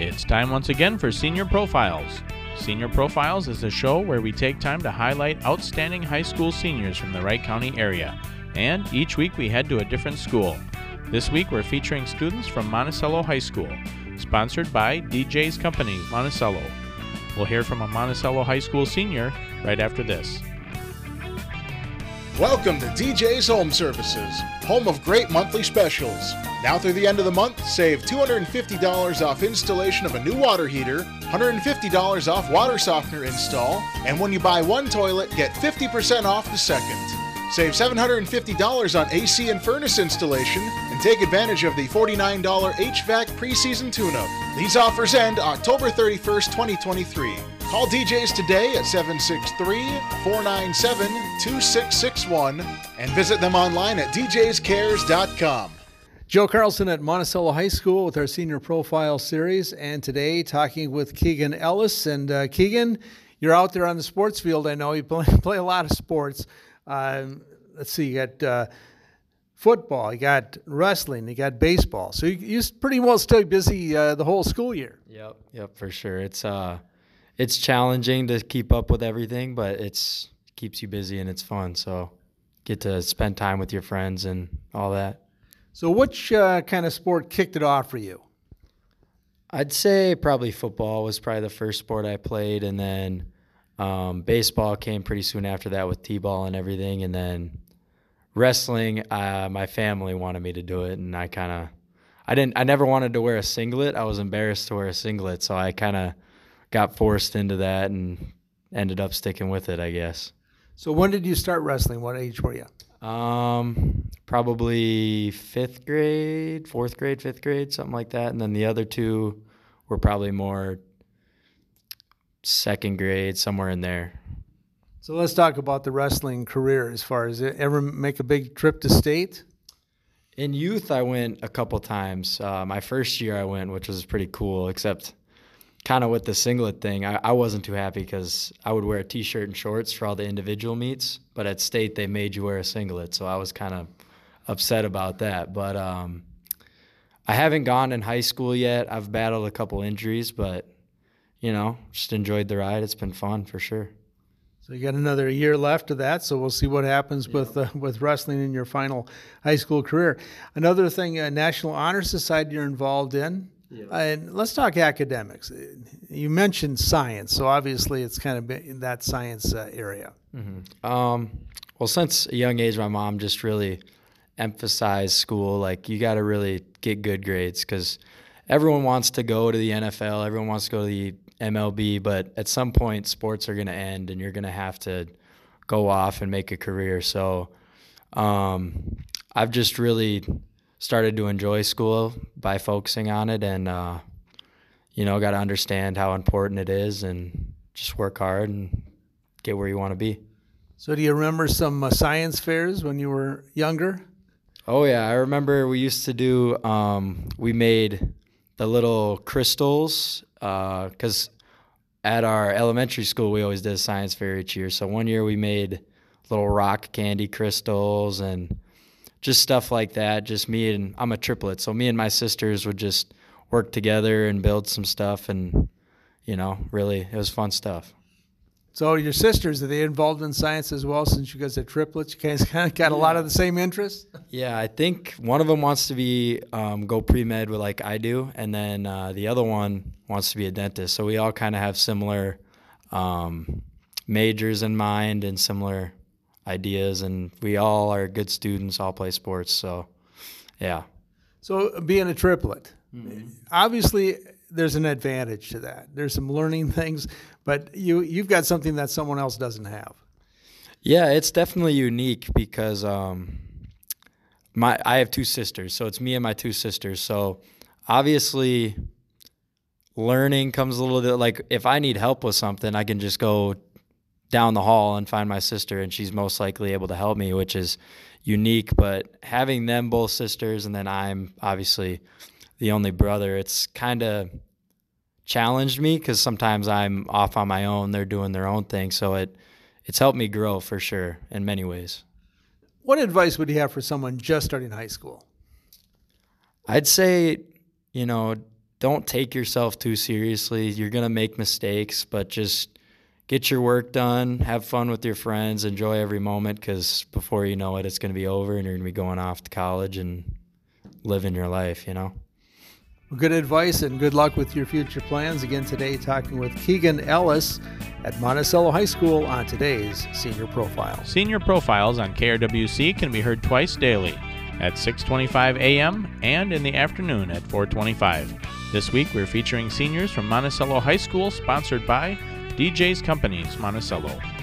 It's time once again for Senior Profiles. Senior Profiles is a show where we take time to highlight outstanding high school seniors from the Wright County area. And each week we head to a different school. This week we're featuring students from Monticello High School, sponsored by DJ's Company, Monticello. We'll hear from a Monticello High School senior right after this. Welcome to DJ's Home Services, home of great monthly specials. Now through the end of the month, save $250 off installation of a new water heater, $150 off water softener install, and when you buy one toilet, get 50% off the second. Save $750 on AC and furnace installation and take advantage of the $49 HVAC preseason tune-up. These offers end October 31st, 2023. Call DJs today at 763-497-2661 and visit them online at djscares.com. Joe Carlson at Monticello High School with our senior profile series, and today talking with Keegan Ellis. And uh, Keegan, you're out there on the sports field. I know you play, play a lot of sports. Um, let's see, you got uh, football, you got wrestling, you got baseball. So you, you pretty well stay busy uh, the whole school year. Yep, yep, for sure. It's uh, it's challenging to keep up with everything, but it's keeps you busy and it's fun. So get to spend time with your friends and all that. So, which uh, kind of sport kicked it off for you? I'd say probably football was probably the first sport I played, and then um, baseball came pretty soon after that with t-ball and everything, and then wrestling. Uh, my family wanted me to do it, and I kind of, I didn't, I never wanted to wear a singlet. I was embarrassed to wear a singlet, so I kind of got forced into that and ended up sticking with it, I guess. So, when did you start wrestling? What age were you? Um, probably fifth grade, fourth grade, fifth grade, something like that. And then the other two were probably more second grade, somewhere in there. So let's talk about the wrestling career. As far as it, ever make a big trip to state? In youth, I went a couple times. Uh, my first year, I went, which was pretty cool. Except, kind of with the singlet thing, I, I wasn't too happy because I would wear a t-shirt and shorts for all the individual meets, but at state they made you wear a singlet, so I was kind of upset about that. But um, I haven't gone in high school yet. I've battled a couple injuries, but you know, just enjoyed the ride. It's been fun for sure. So you got another year left of that. So we'll see what happens yeah. with uh, with wrestling in your final high school career. Another thing, uh, National Honor Society you're involved in. Yeah. And let's talk academics. You mentioned science, so obviously it's kind of in that science uh, area. Mm-hmm. Um, well, since a young age, my mom just really emphasized school. Like you got to really get good grades because everyone wants to go to the NFL, everyone wants to go to the MLB, but at some point sports are going to end and you're going to have to go off and make a career. So um, I've just really started to enjoy school by focusing on it and, uh, you know, got to understand how important it is and just work hard and get where you want to be. So, do you remember some uh, science fairs when you were younger? Oh, yeah. I remember we used to do, um, we made the little crystals because uh, at our elementary school we always did a science fair each year. So one year we made little rock candy crystals and just stuff like that. Just me and I'm a triplet, so me and my sisters would just work together and build some stuff, and you know, really it was fun stuff. So your sisters are they involved in science as well? Since you guys are triplets, you guys kind of got a lot of the same interests. Yeah, I think one of them wants to be um, go pre med with like I do, and then uh, the other one wants to be a dentist. So we all kind of have similar um, majors in mind and similar ideas, and we all are good students. All play sports, so yeah. So being a triplet, mm-hmm. obviously there's an advantage to that. There's some learning things, but you you've got something that someone else doesn't have. Yeah, it's definitely unique because um, my I have two sisters, so it's me and my two sisters. So obviously, learning comes a little bit like if I need help with something, I can just go down the hall and find my sister, and she's most likely able to help me, which is unique. But having them both sisters, and then I'm obviously the only brother, it's kind of challenged me because sometimes I'm off on my own, they're doing their own thing. So it it's helped me grow for sure in many ways. What advice would you have for someone just starting high school? I'd say, you know, don't take yourself too seriously. You're going to make mistakes, but just get your work done, have fun with your friends, enjoy every moment because before you know it, it's going to be over and you're going to be going off to college and living your life, you know? Well, good advice and good luck with your future plans. Again, today, talking with Keegan Ellis at Monticello High School on today's Senior Profile. Senior Profiles on KRWC can be heard twice daily at 6:25 a.m. and in the afternoon at 4:25. This week we're featuring seniors from Monticello High School sponsored by DJ's Companies Monticello.